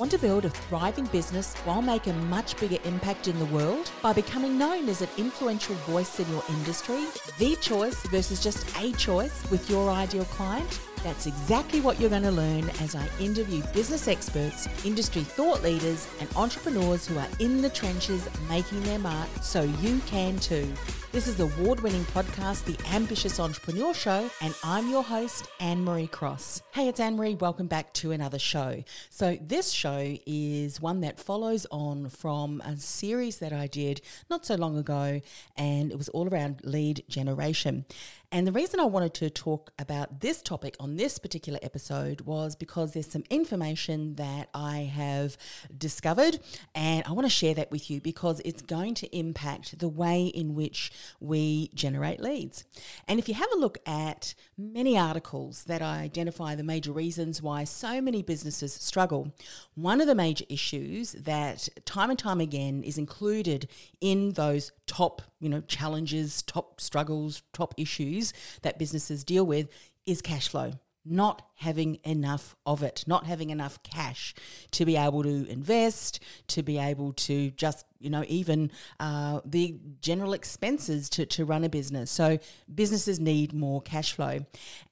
Want to build a thriving business while make a much bigger impact in the world by becoming known as an influential voice in your industry? The choice versus just a choice with your ideal client? That's exactly what you're going to learn as I interview business experts, industry thought leaders, and entrepreneurs who are in the trenches making their mark so you can too. This is the award winning podcast, The Ambitious Entrepreneur Show, and I'm your host, Annemarie Cross. Hey, it's Annemarie. Welcome back to another show. So, this show is one that follows on from a series that I did not so long ago, and it was all around lead generation. And the reason I wanted to talk about this topic on this particular episode was because there's some information that I have discovered, and I want to share that with you because it's going to impact the way in which we generate leads. And if you have a look at many articles that identify the major reasons why so many businesses struggle, one of the major issues that time and time again is included in those top, you know, challenges, top struggles, top issues that businesses deal with is cash flow not having enough of it, not having enough cash to be able to invest, to be able to just, you know, even uh, the general expenses to, to run a business. So businesses need more cash flow.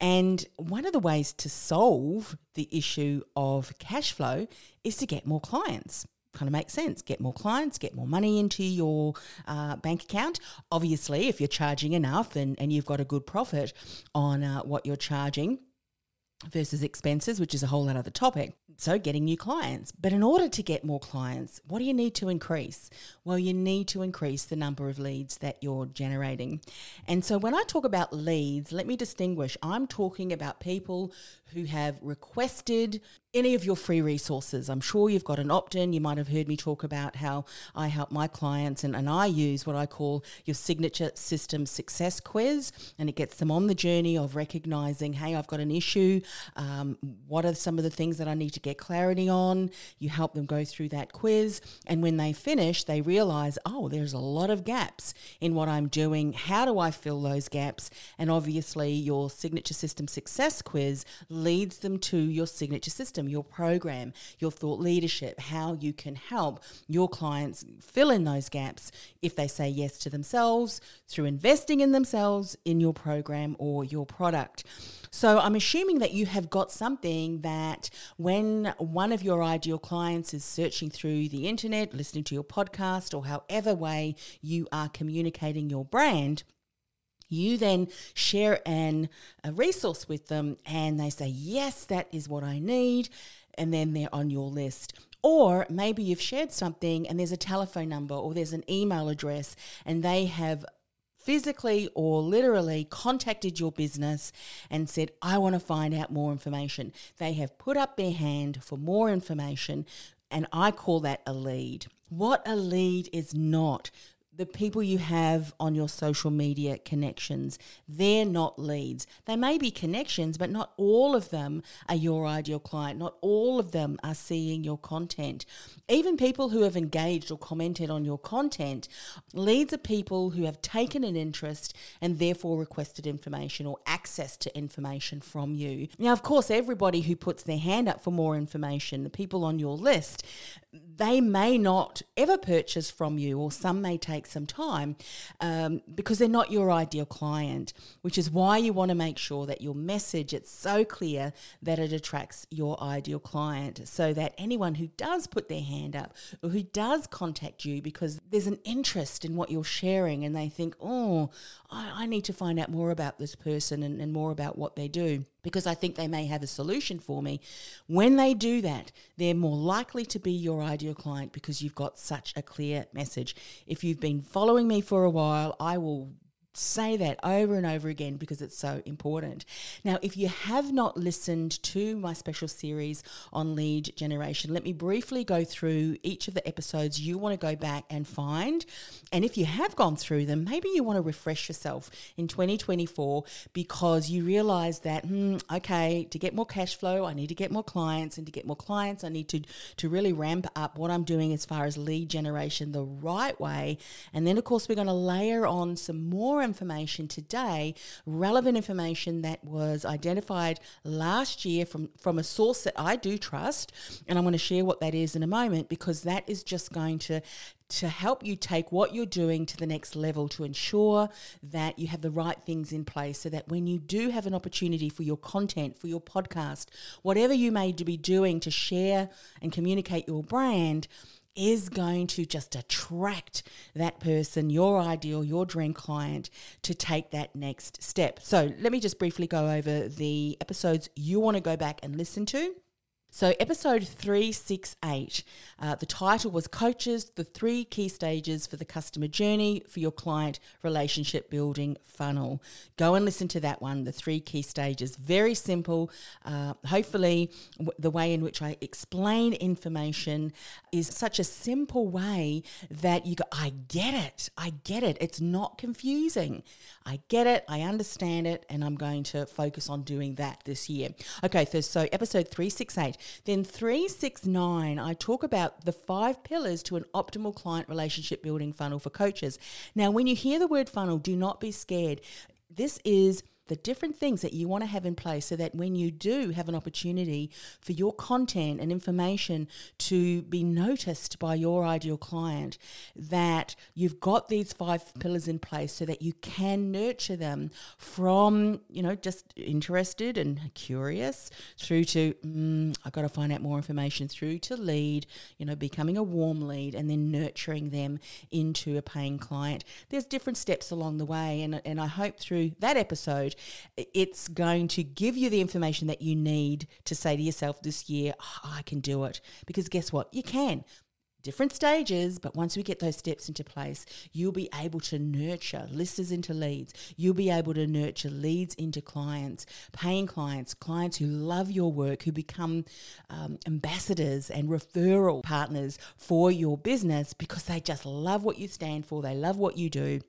And one of the ways to solve the issue of cash flow is to get more clients kind of makes sense. Get more clients, get more money into your uh, bank account. Obviously, if you're charging enough and, and you've got a good profit on uh, what you're charging, versus expenses, which is a whole other topic. So, getting new clients. But in order to get more clients, what do you need to increase? Well, you need to increase the number of leads that you're generating. And so, when I talk about leads, let me distinguish. I'm talking about people who have requested any of your free resources. I'm sure you've got an opt in. You might have heard me talk about how I help my clients and, and I use what I call your signature system success quiz. And it gets them on the journey of recognizing, hey, I've got an issue. Um, what are some of the things that I need to get clarity on? You help them go through that quiz. And when they finish, they realize, oh, there's a lot of gaps in what I'm doing. How do I fill those gaps? And obviously, your signature system success quiz leads them to your signature system, your program, your thought leadership, how you can help your clients fill in those gaps if they say yes to themselves through investing in themselves in your program or your product. So I'm assuming that you have got something that when one of your ideal clients is searching through the internet, listening to your podcast, or however way you are communicating your brand, you then share an, a resource with them and they say, Yes, that is what I need. And then they're on your list. Or maybe you've shared something and there's a telephone number or there's an email address and they have physically or literally contacted your business and said, I want to find out more information. They have put up their hand for more information, and I call that a lead. What a lead is not the people you have on your social media connections, they're not leads. They may be connections, but not all of them are your ideal client. Not all of them are seeing your content. Even people who have engaged or commented on your content, leads are people who have taken an interest and therefore requested information or access to information from you. Now, of course, everybody who puts their hand up for more information, the people on your list, they may not ever purchase from you, or some may take some time um, because they're not your ideal client, which is why you want to make sure that your message it's so clear that it attracts your ideal client so that anyone who does put their hand up or who does contact you because there's an interest in what you're sharing and they think, oh, I, I need to find out more about this person and, and more about what they do because I think they may have a solution for me. When they do that, they're more likely to be your ideal client because you've got such a clear message. If you've been following me for a while, I will say that over and over again because it's so important. Now, if you have not listened to my special series on lead generation, let me briefly go through each of the episodes you want to go back and find. And if you have gone through them, maybe you want to refresh yourself in 2024 because you realize that, hmm, okay, to get more cash flow, I need to get more clients. And to get more clients, I need to, to really ramp up what I'm doing as far as lead generation the right way. And then, of course, we're going to layer on some more information today, relevant information that was identified last year from, from a source that I do trust. And I'm going to share what that is in a moment because that is just going to to help you take what you're doing to the next level to ensure that you have the right things in place so that when you do have an opportunity for your content, for your podcast, whatever you may be doing to share and communicate your brand, is going to just attract that person, your ideal, your dream client, to take that next step. So, let me just briefly go over the episodes you want to go back and listen to. So, episode 368, uh, the title was Coaches, the three key stages for the customer journey for your client relationship building funnel. Go and listen to that one, the three key stages. Very simple. Uh, hopefully, w- the way in which I explain information is such a simple way that you go, I get it. I get it. It's not confusing. I get it. I understand it. And I'm going to focus on doing that this year. Okay, so, so episode 368. Then 369, I talk about the five pillars to an optimal client relationship building funnel for coaches. Now, when you hear the word funnel, do not be scared. This is the different things that you want to have in place so that when you do have an opportunity for your content and information to be noticed by your ideal client, that you've got these five pillars in place so that you can nurture them from, you know, just interested and curious through to, mm, I've got to find out more information through to lead, you know, becoming a warm lead and then nurturing them into a paying client. There's different steps along the way. And, and I hope through that episode, it's going to give you the information that you need to say to yourself this year, oh, I can do it. Because guess what? You can. Different stages, but once we get those steps into place, you'll be able to nurture listeners into leads. You'll be able to nurture leads into clients, paying clients, clients who love your work, who become um, ambassadors and referral partners for your business because they just love what you stand for, they love what you do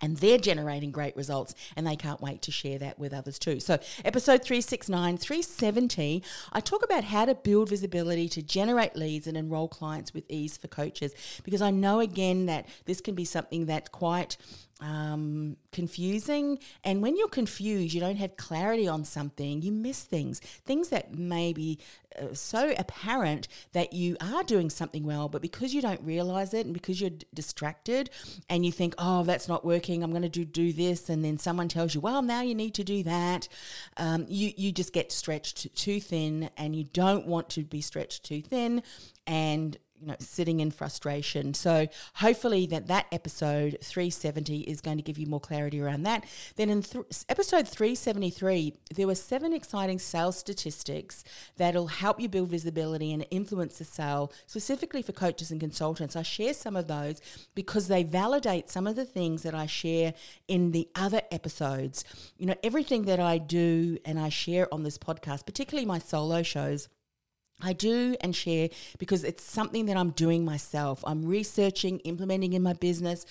and they're generating great results and they can't wait to share that with others too. So, episode 369, 370, I talk about how to build visibility to generate leads and enroll clients with ease for coaches because I know again that this can be something that's quite um, confusing. And when you're confused, you don't have clarity on something, you miss things. Things that may be uh, so apparent that you are doing something well, but because you don't realize it and because you're d- distracted and you think, oh, that's not working, I'm going to do, do this. And then someone tells you, well, now you need to do that. Um, you, you just get stretched too thin and you don't want to be stretched too thin. And you know sitting in frustration. So hopefully that that episode 370 is going to give you more clarity around that. Then in th- episode 373 there were seven exciting sales statistics that'll help you build visibility and influence the sale specifically for coaches and consultants. I share some of those because they validate some of the things that i share in the other episodes. You know everything that i do and i share on this podcast particularly my solo shows I do and share because it's something that I'm doing myself. I'm researching, implementing in my business,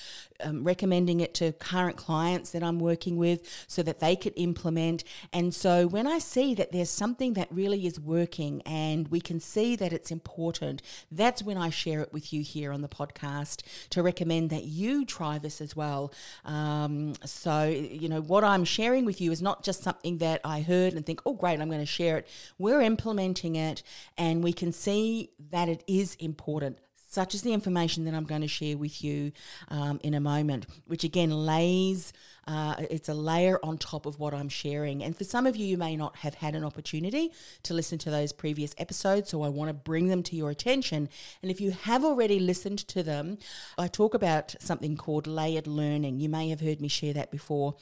um, recommending it to current clients that I'm working with so that they could implement. And so when I see that there's something that really is working and we can see that it's important, that's when I share it with you here on the podcast to recommend that you try this as well. Um, so, you know, what I'm sharing with you is not just something that I heard and think, oh, great, I'm going to share it. We're implementing it and we can see that it is important such as the information that I'm going to share with you um, in a moment, which again lays, uh, it's a layer on top of what I'm sharing. And for some of you, you may not have had an opportunity to listen to those previous episodes, so I want to bring them to your attention. And if you have already listened to them, I talk about something called layered learning. You may have heard me share that before.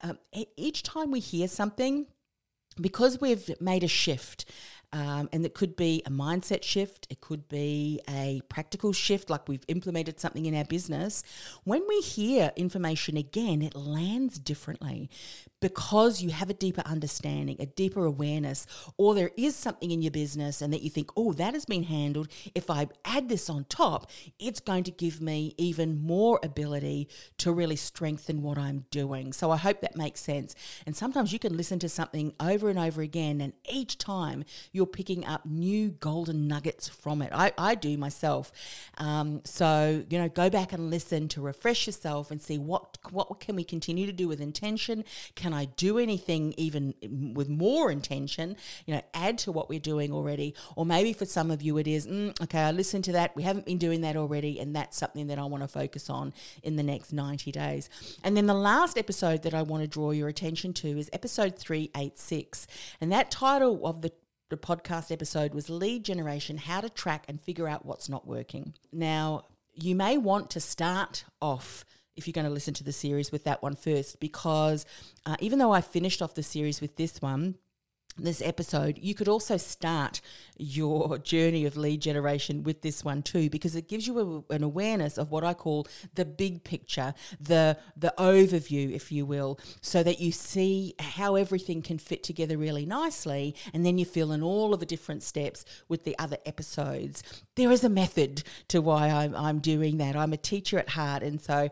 Um, each time we hear something, because we've made a shift um, and it could be a mindset shift, it could be a practical shift, like we've implemented something in our business. When we hear information again, it lands differently because you have a deeper understanding, a deeper awareness, or there is something in your business and that you think, oh, that has been handled. If I add this on top, it's going to give me even more ability to really strengthen what I'm doing. So I hope that makes sense. And sometimes you can listen to something over and over again, and each time you're picking up new golden nuggets from it. I, I do myself. Um, so, you know, go back and listen to refresh yourself and see what, what can we continue to do with intention? Can can I do anything even with more intention, you know, add to what we're doing already? Or maybe for some of you it is, mm, okay, I listened to that. We haven't been doing that already. And that's something that I want to focus on in the next 90 days. And then the last episode that I want to draw your attention to is episode 386. And that title of the the podcast episode was Lead Generation How to Track and Figure Out What's Not Working. Now, you may want to start off if you're going to listen to the series with that one first, because uh, even though I finished off the series with this one, this episode, you could also start your journey of lead generation with this one too, because it gives you a, an awareness of what I call the big picture, the the overview, if you will, so that you see how everything can fit together really nicely, and then you fill in all of the different steps with the other episodes. There is a method to why I'm, I'm doing that. I'm a teacher at heart, and so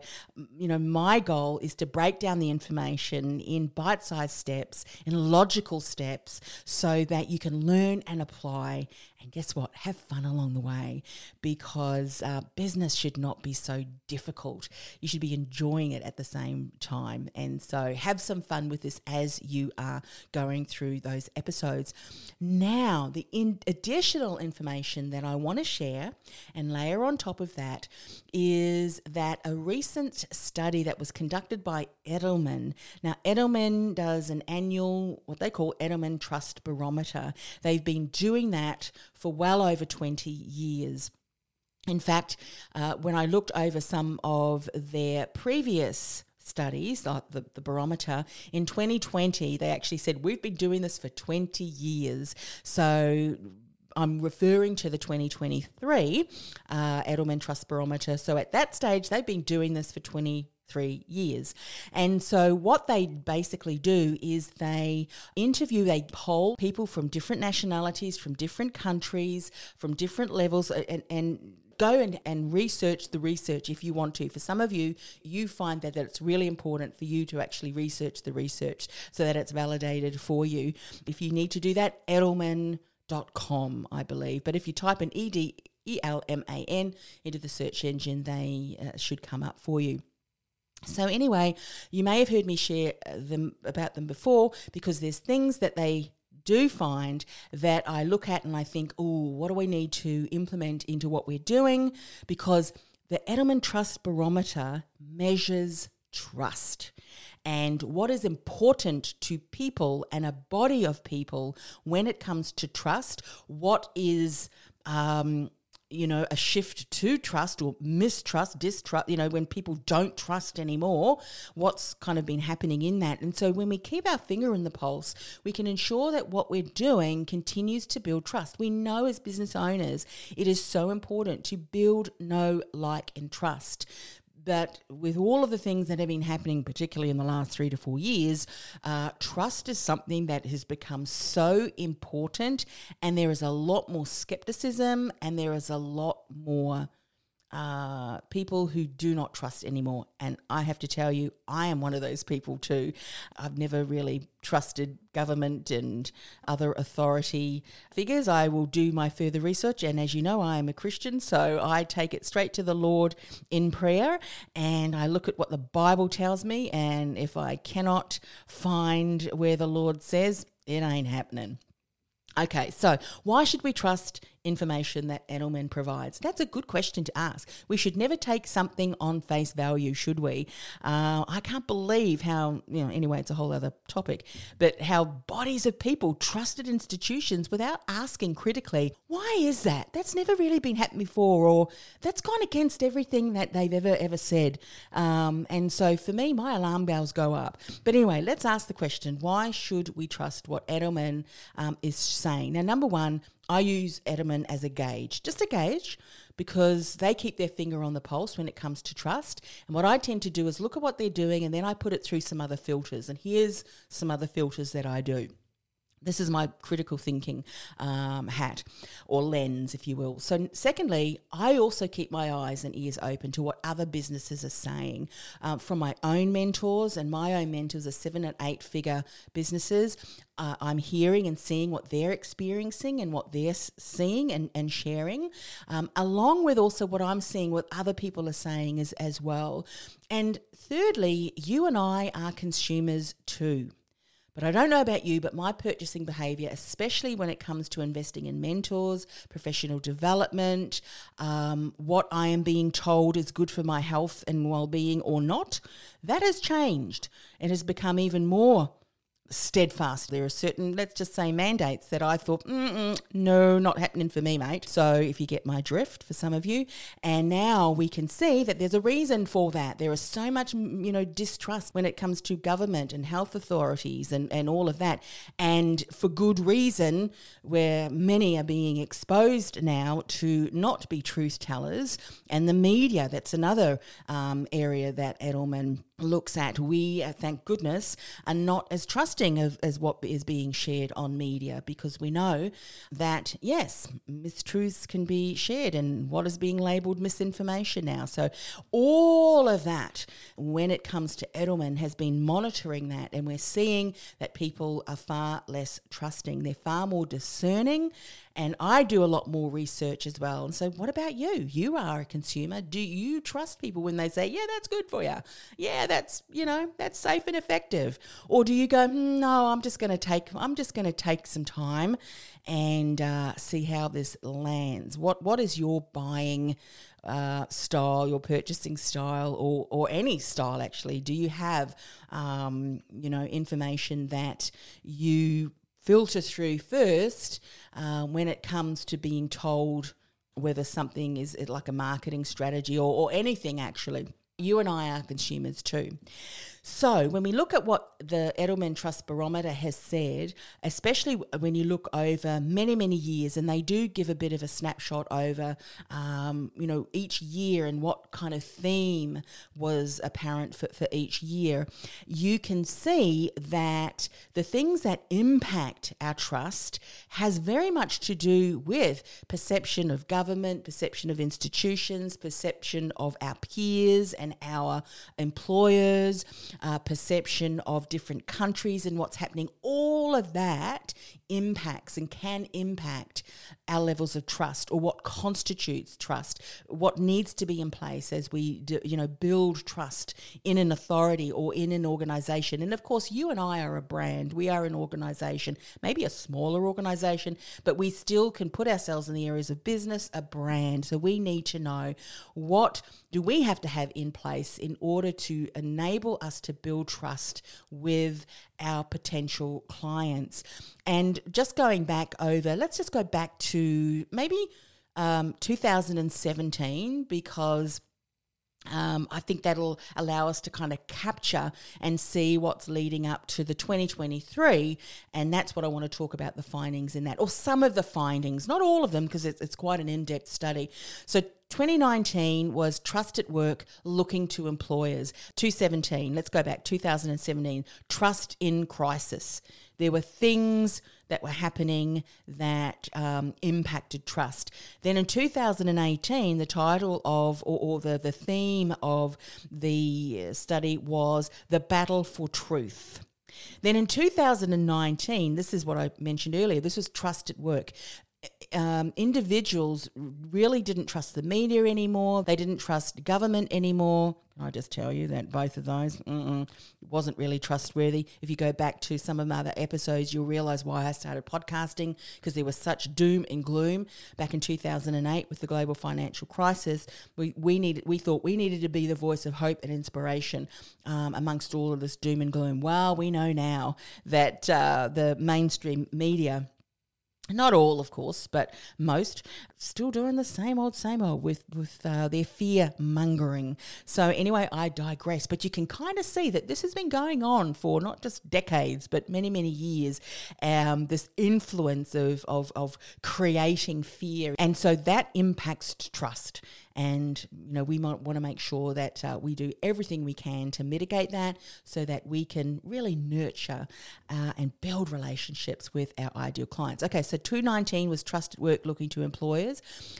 you know my goal is to break down the information in bite-sized steps, in logical steps so that you can learn and apply. And guess what? Have fun along the way because uh, business should not be so difficult. You should be enjoying it at the same time. And so have some fun with this as you are going through those episodes. Now, the in- additional information that I want to share and layer on top of that is that a recent study that was conducted by Edelman. Now, Edelman does an annual, what they call Edelman Trust Barometer. They've been doing that for well over 20 years. In fact, uh, when I looked over some of their previous studies, like the, the barometer, in 2020, they actually said, We've been doing this for 20 years. So I'm referring to the 2023 uh, Edelman Trust Barometer. So at that stage, they've been doing this for 20 three years. And so, what they basically do is they interview, they poll people from different nationalities, from different countries, from different levels, and, and go and, and research the research if you want to. For some of you, you find that, that it's really important for you to actually research the research so that it's validated for you. If you need to do that, edelman.com, I believe. But if you type in E D E L M A N into the search engine, they uh, should come up for you. So anyway, you may have heard me share uh, them about them before because there's things that they do find that I look at and I think, oh, what do we need to implement into what we're doing? Because the Edelman Trust Barometer measures trust and what is important to people and a body of people when it comes to trust. What is um, you know, a shift to trust or mistrust, distrust, you know, when people don't trust anymore, what's kind of been happening in that. And so when we keep our finger in the pulse, we can ensure that what we're doing continues to build trust. We know as business owners, it is so important to build, know, like, and trust that with all of the things that have been happening, particularly in the last three to four years, uh, trust is something that has become so important, and there is a lot more skepticism, and there is a lot more uh, people who do not trust anymore. And I have to tell you, I am one of those people too. I've never really trusted government and other authority figures. I will do my further research. And as you know, I am a Christian, so I take it straight to the Lord in prayer and I look at what the Bible tells me. And if I cannot find where the Lord says, it ain't happening. Okay, so why should we trust information that Edelman provides? That's a good question to ask. We should never take something on face value, should we? Uh, I can't believe how, you know, anyway, it's a whole other topic, but how bodies of people trusted institutions without asking critically, why is that? That's never really been happened before, or that's gone against everything that they've ever, ever said. Um, and so for me, my alarm bells go up. But anyway, let's ask the question why should we trust what Edelman um, is saying? Now, number one, I use Edelman as a gauge, just a gauge, because they keep their finger on the pulse when it comes to trust. And what I tend to do is look at what they're doing and then I put it through some other filters. And here's some other filters that I do. This is my critical thinking um, hat or lens, if you will. So, secondly, I also keep my eyes and ears open to what other businesses are saying um, from my own mentors, and my own mentors are seven and eight figure businesses. Uh, I'm hearing and seeing what they're experiencing and what they're seeing and, and sharing, um, along with also what I'm seeing what other people are saying as, as well. And thirdly, you and I are consumers too. But I don't know about you, but my purchasing behavior, especially when it comes to investing in mentors, professional development, um, what I am being told is good for my health and well being or not, that has changed. And has become even more steadfast. There are certain, let's just say, mandates that I thought, no, not happening for me, mate. So if you get my drift for some of you, and now we can see that there's a reason for that. There is so much, you know, distrust when it comes to government and health authorities and, and all of that. And for good reason, where many are being exposed now to not be truth tellers. And the media, that's another um, area that Edelman looks at, we, uh, thank goodness, are not as trusting of, as what is being shared on media because we know that, yes, mistruths can be shared and what is being labelled misinformation now. So, all of that, when it comes to Edelman, has been monitoring that, and we're seeing that people are far less trusting. They're far more discerning and I do a lot more research as well. And so, what about you? You are a consumer. Do you trust people when they say, yeah, that's good for you? Yeah, that's, you know, that's safe and effective. Or do you go, mm, no, I'm just going to take, I'm just going to take some time and uh, see how this lands. What, what is your buying uh, style, your purchasing style, or, or any style actually? Do you have, um, you know, information that you filter through first uh, when it comes to being told whether something is like a marketing strategy or, or anything actually. You and I are consumers too. So, when we look at what the Edelman Trust Barometer has said, especially when you look over many, many years, and they do give a bit of a snapshot over, um, you know, each year and what kind of theme was apparent for, for each year, you can see that the things that impact our trust has very much to do with perception of government, perception of institutions, perception of our peers and our employers uh, perception of different countries and what's happening, all of that impacts and can impact our levels of trust or what constitutes trust, what needs to be in place as we do, you know build trust in an authority or in an organization. And of course, you and I are a brand. We are an organization, maybe a smaller organization, but we still can put ourselves in the areas of business, a brand. So we need to know what do we have to have in place in order to enable us to build trust with our potential clients. And just going back over, let's just go back to maybe um, 2017 because um, I think that'll allow us to kind of capture and see what's leading up to the 2023. And that's what I want to talk about the findings in that, or some of the findings, not all of them, because it's, it's quite an in depth study. So 2019 was Trust at Work looking to employers. 2017, let's go back, 2017, Trust in Crisis. There were things that were happening that um, impacted trust. Then in 2018, the title of, or, or the, the theme of the study was The Battle for Truth. Then in 2019, this is what I mentioned earlier, this was trust at work um, individuals really didn't trust the media anymore. They didn't trust government anymore. Can I just tell you that both of those wasn't really trustworthy? If you go back to some of my other episodes, you'll realize why I started podcasting because there was such doom and gloom back in 2008 with the global financial crisis. We, we needed, we thought we needed to be the voice of hope and inspiration um, amongst all of this doom and gloom. Well, we know now that uh, the mainstream media not all, of course, but most still doing the same old, same old with with uh, their fear mongering. So anyway, I digress. But you can kind of see that this has been going on for not just decades, but many many years. Um, this influence of of of creating fear, and so that impacts trust and you know we might want to make sure that uh, we do everything we can to mitigate that so that we can really nurture uh, and build relationships with our ideal clients okay so 219 was trust at work looking to employers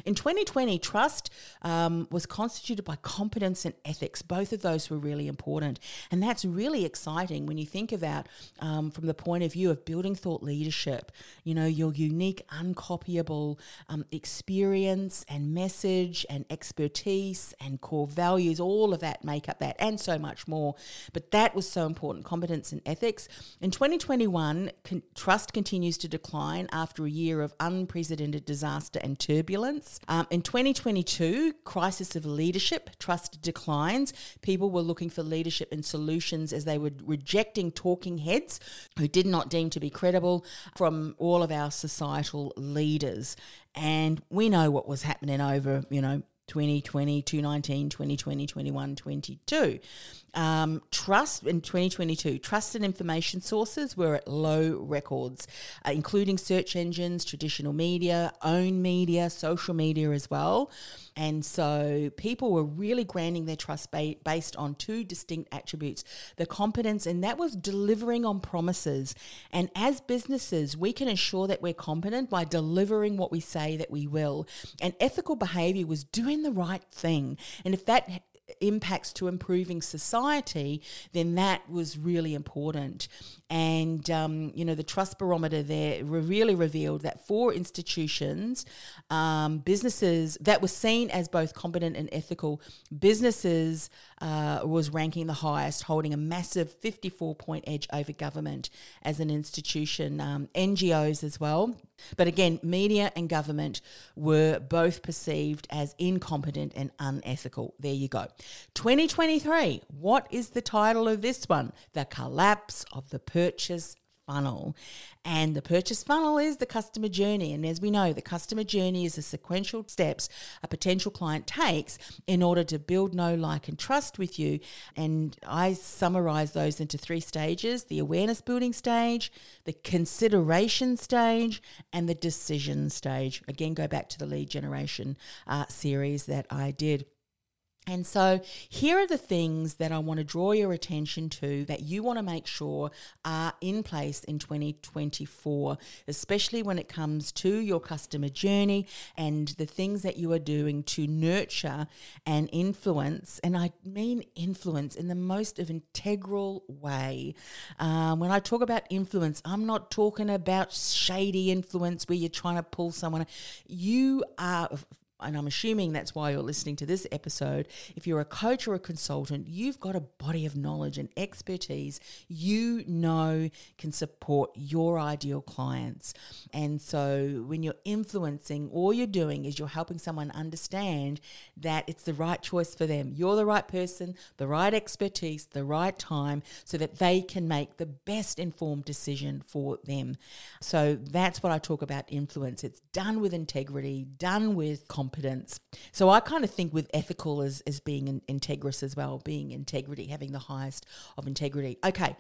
in 2020 trust um, was constituted by competence and ethics. Both of those were really important. And that's really exciting when you think about um, from the point of view of building thought leadership. You know your unique uncopyable um, experience and message and expertise and core values, all of that make up that, and so much more. But that was so important competence and ethics. In 2021, con- trust continues to decline after a year of unprecedented disaster and turbulence. Um, in 2022, crisis of leadership, trust declines. People were looking for leadership and solutions as they were rejecting talking heads who did not deem to be credible from all of our societal leaders. And we know what was happening over, you know, 2020, 2019, 2020, 21, 22. Um, trust in 2022, trusted information sources were at low records, uh, including search engines, traditional media, own media, social media as well. And so people were really granting their trust ba- based on two distinct attributes the competence, and that was delivering on promises. And as businesses, we can ensure that we're competent by delivering what we say that we will. And ethical behavior was doing the right thing. And if that impacts to improving society, then that was really important. And, um, you know, the trust barometer there really revealed that for institutions, um, businesses that were seen as both competent and ethical, businesses uh, was ranking the highest, holding a massive 54 point edge over government as an institution, um, NGOs as well. But again, media and government were both perceived as incompetent and unethical. There you go. 2023, what is the title of this one? The Collapse of the Purchase funnel. And the purchase funnel is the customer journey. And as we know, the customer journey is the sequential steps a potential client takes in order to build know, like, and trust with you. And I summarize those into three stages the awareness building stage, the consideration stage, and the decision stage. Again, go back to the lead generation uh, series that I did. And so, here are the things that I want to draw your attention to that you want to make sure are in place in 2024, especially when it comes to your customer journey and the things that you are doing to nurture and influence. And I mean influence in the most of integral way. Um, when I talk about influence, I'm not talking about shady influence where you're trying to pull someone. You are and I'm assuming that's why you're listening to this episode. If you're a coach or a consultant, you've got a body of knowledge and expertise you know can support your ideal clients. And so when you're influencing, all you're doing is you're helping someone understand that it's the right choice for them. You're the right person, the right expertise, the right time, so that they can make the best informed decision for them. So that's what I talk about influence. It's done with integrity, done with competence competence. So I kind of think with ethical as, as being in, integrous as well, being integrity, having the highest of integrity. Okay.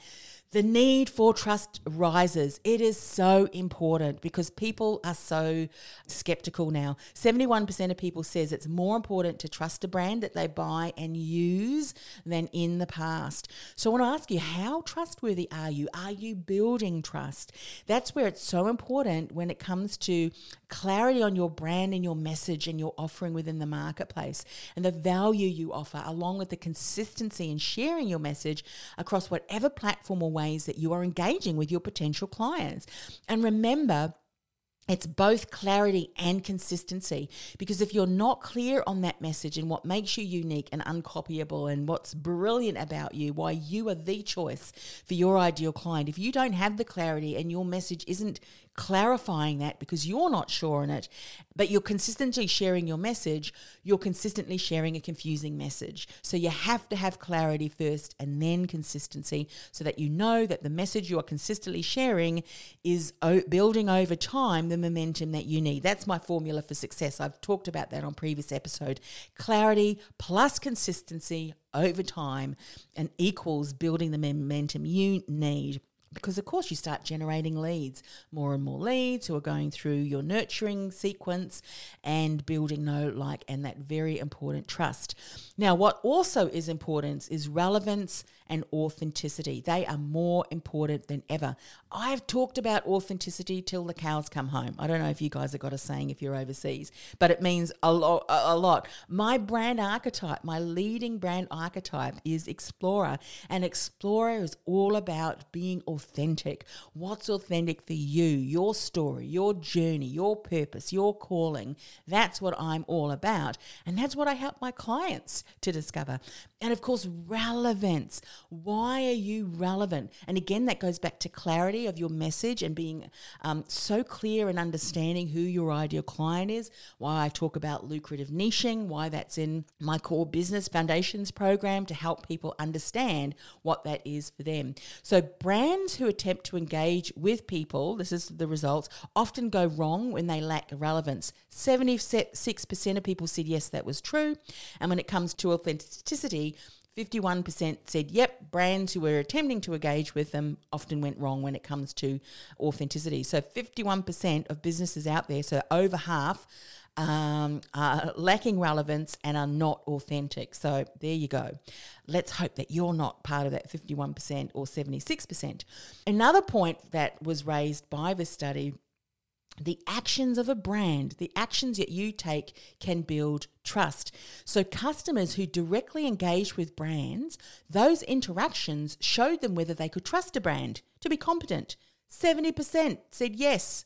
The need for trust rises. It is so important because people are so skeptical now. 71% of people says it's more important to trust a brand that they buy and use than in the past. So I want to ask you, how trustworthy are you? Are you building trust? That's where it's so important when it comes to clarity on your brand and your message and your offering within the marketplace and the value you offer along with the consistency in sharing your message across whatever platform or ways that you are engaging with your potential clients. And remember, it's both clarity and consistency because if you're not clear on that message and what makes you unique and uncopyable and what's brilliant about you, why you are the choice for your ideal client, if you don't have the clarity and your message isn't clarifying that because you're not sure in it, but you're consistently sharing your message, you're consistently sharing a confusing message. So you have to have clarity first and then consistency so that you know that the message you are consistently sharing is building over time the momentum that you need. That's my formula for success. I've talked about that on previous episode. Clarity plus consistency over time and equals building the momentum you need because of course you start generating leads. More and more leads who are going through your nurturing sequence and building know like and that very important trust. Now what also is important is relevance and authenticity they are more important than ever i've talked about authenticity till the cows come home i don't know if you guys have got a saying if you're overseas but it means a lot a lot my brand archetype my leading brand archetype is explorer and explorer is all about being authentic. What's authentic for you, your story, your journey, your purpose, your calling. That's what I'm all about. And that's what I help my clients to discover. And of course, relevance. Why are you relevant? And again, that goes back to clarity of your message and being um, so clear and understanding who your ideal client is. Why I talk about lucrative niching, why that's in my core business foundations program to help people understand what that is for them. So, brands who attempt to engage with people, this is the results, often go wrong when they lack relevance. 76% of people said yes, that was true. And when it comes to authenticity, 51% said, yep, brands who were attempting to engage with them often went wrong when it comes to authenticity. So 51% of businesses out there, so over half, um, are lacking relevance and are not authentic. So there you go. Let's hope that you're not part of that 51% or 76%. Another point that was raised by the study the actions of a brand, the actions that you take can build trust. So, customers who directly engage with brands, those interactions showed them whether they could trust a brand to be competent. 70% said yes.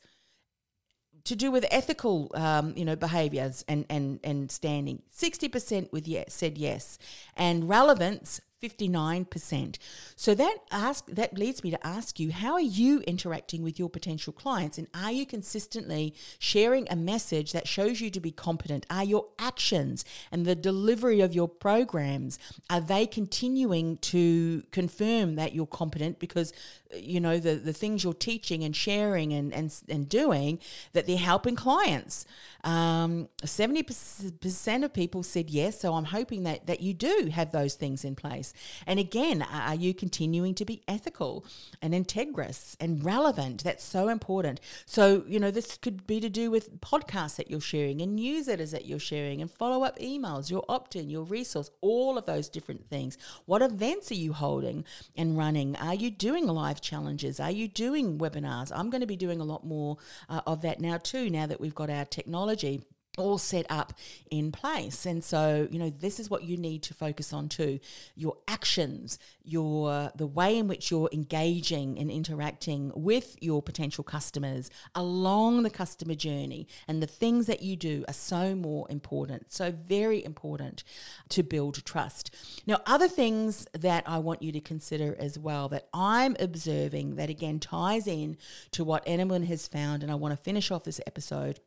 To do with ethical, um, you know, behaviours and, and, and standing, sixty percent with yes said yes, and relevance 59%. So that ask that leads me to ask you how are you interacting with your potential clients and are you consistently sharing a message that shows you to be competent? Are your actions and the delivery of your programs are they continuing to confirm that you're competent because you know the the things you're teaching and sharing and and, and doing that they're helping clients um, 70% of people said yes so i'm hoping that that you do have those things in place and again are you continuing to be ethical and integrous and relevant? That's so important. So you know this could be to do with podcasts that you're sharing and newsletters that you're sharing and follow-up emails your opt-in your resource all of those different things. What events are you holding and running? Are you doing live challenges? Are you doing webinars? I'm going to be doing a lot more uh, of that now too, now that we've got our technology all set up in place. And so, you know, this is what you need to focus on too. Your actions, your the way in which you're engaging and interacting with your potential customers along the customer journey and the things that you do are so more important. So very important to build trust. Now, other things that I want you to consider as well that I'm observing that again ties in to what Edelman has found and I want to finish off this episode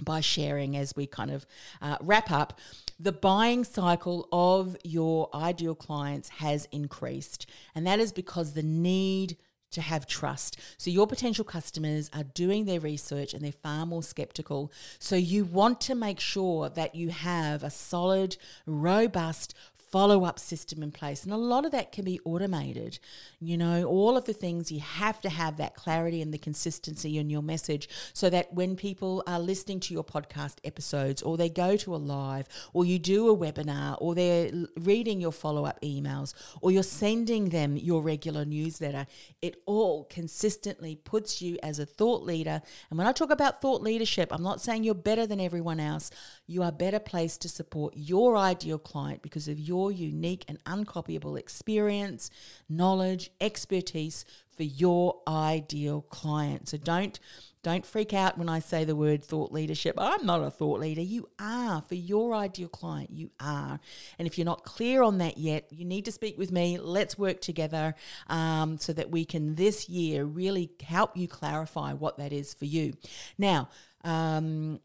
by sharing as we kind of uh, wrap up. The buying cycle of your ideal clients has increased, and that is because the need to have trust. So your potential customers are doing their research and they're far more skeptical. So you want to make sure that you have a solid, robust, follow up system in place. And a lot of that can be automated. You know, all of the things you have to have that clarity and the consistency in your message so that when people are listening to your podcast episodes or they go to a live or you do a webinar or they're reading your follow up emails or you're sending them your regular newsletter, it all consistently puts you as a thought leader. And when I talk about thought leadership, I'm not saying you're better than everyone else. You are better placed to support your ideal client because of your your unique and uncopyable experience, knowledge, expertise for your ideal client. So don't Don't freak out when I say the word thought leadership. I'm not a thought leader. You are. For your ideal client, you are. And if you're not clear on that yet, you need to speak with me. Let's work together um, so that we can this year really help you clarify what that is for you. Now, um,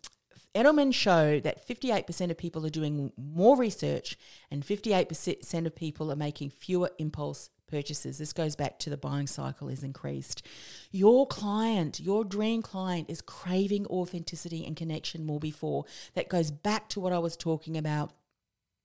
Edelman showed that 58% of people are doing more research and 58% of people are making fewer impulse purchases. This goes back to the buying cycle is increased. Your client, your dream client is craving authenticity and connection more before. That goes back to what I was talking about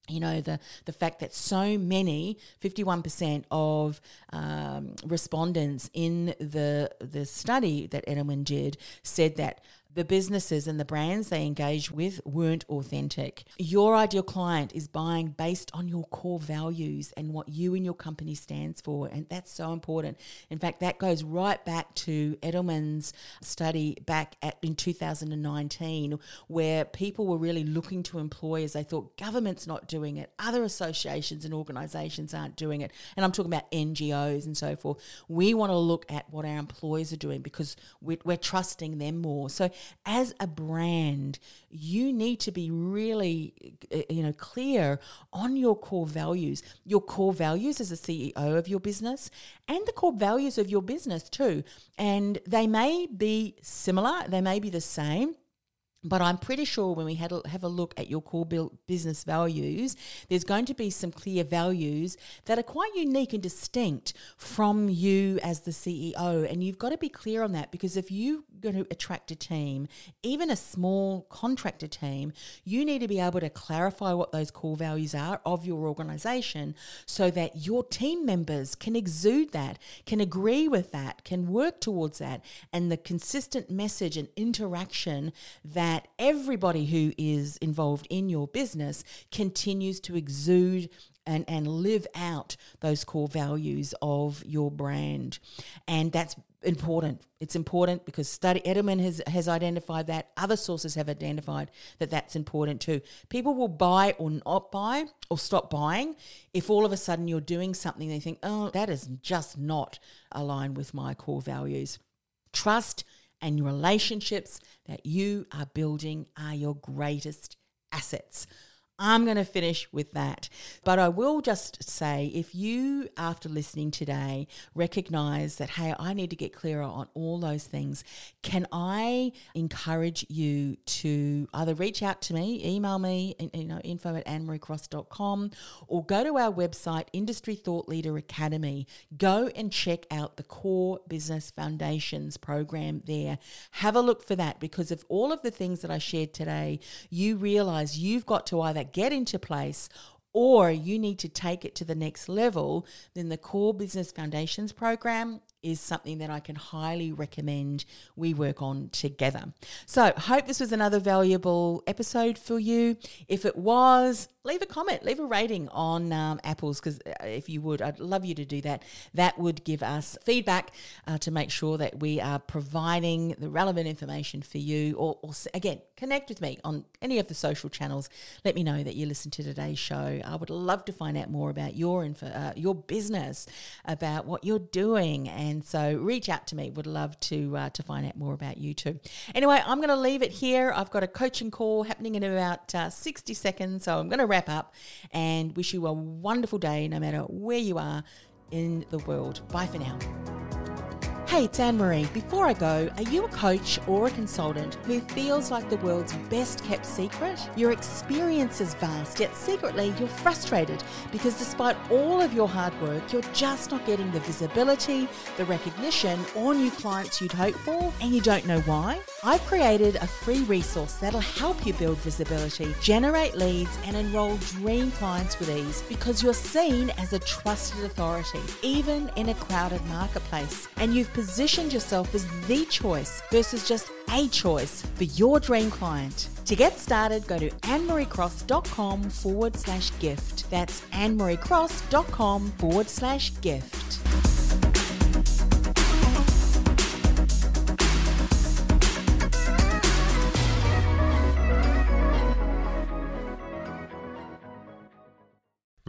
you know the the fact that so many 51% of um, respondents in the the study that Edelman did said that the businesses and the brands they engaged with weren't authentic. Your ideal client is buying based on your core values and what you and your company stands for. And that's so important. In fact, that goes right back to Edelman's study back at, in 2019, where people were really looking to employers. They thought government's not doing it, other associations and organizations aren't doing it. And I'm talking about NGOs and so forth. We want to look at what our employers are doing because we're, we're trusting them more. So as a brand, you need to be really, uh, you know, clear on your core values. Your core values as a CEO of your business, and the core values of your business too. And they may be similar, they may be the same, but I'm pretty sure when we had have a look at your core business values, there's going to be some clear values that are quite unique and distinct from you as the CEO. And you've got to be clear on that because if you're going to attract a team, even a small contractor team, you need to be able to clarify what those core values are of your organization so that your team members can exude that, can agree with that, can work towards that. And the consistent message and interaction that everybody who is involved in your business continues to exude and, and live out those core values of your brand. And that's important. It's important because study Edelman has, has identified that. Other sources have identified that that's important too. People will buy or not buy or stop buying if all of a sudden you're doing something they think, oh, that is just not aligned with my core values. Trust and relationships that you are building are your greatest assets. I'm going to finish with that. But I will just say if you, after listening today, recognize that, hey, I need to get clearer on all those things, can I encourage you to either reach out to me, email me, you know, info at annemariecross.com, or go to our website, Industry Thought Leader Academy. Go and check out the Core Business Foundations program there. Have a look for that because of all of the things that I shared today, you realize you've got to either get into place or you need to take it to the next level, then the Core Business Foundations program is something that I can highly recommend we work on together. So, hope this was another valuable episode for you. If it was, leave a comment, leave a rating on um, Apple's because uh, if you would, I'd love you to do that. That would give us feedback uh, to make sure that we are providing the relevant information for you. Or, or, again, connect with me on any of the social channels. Let me know that you listened to today's show. I would love to find out more about your info, uh, your business, about what you're doing and and so reach out to me. Would love to uh, to find out more about you too. Anyway, I'm going to leave it here. I've got a coaching call happening in about uh, 60 seconds, so I'm going to wrap up and wish you a wonderful day, no matter where you are in the world. Bye for now. Hey, Annemarie. Before I go, are you a coach or a consultant who feels like the world's best kept secret? Your experience is vast, yet secretly you're frustrated because despite all of your hard work, you're just not getting the visibility, the recognition, or new clients you'd hope for, and you don't know why? I've created a free resource that'll help you build visibility, generate leads, and enroll dream clients with ease because you're seen as a trusted authority, even in a crowded marketplace. And you've positioned yourself as the choice versus just a choice for your dream client. To get started, go to annemariecross.com forward slash gift. That's annemariecross.com forward slash gift.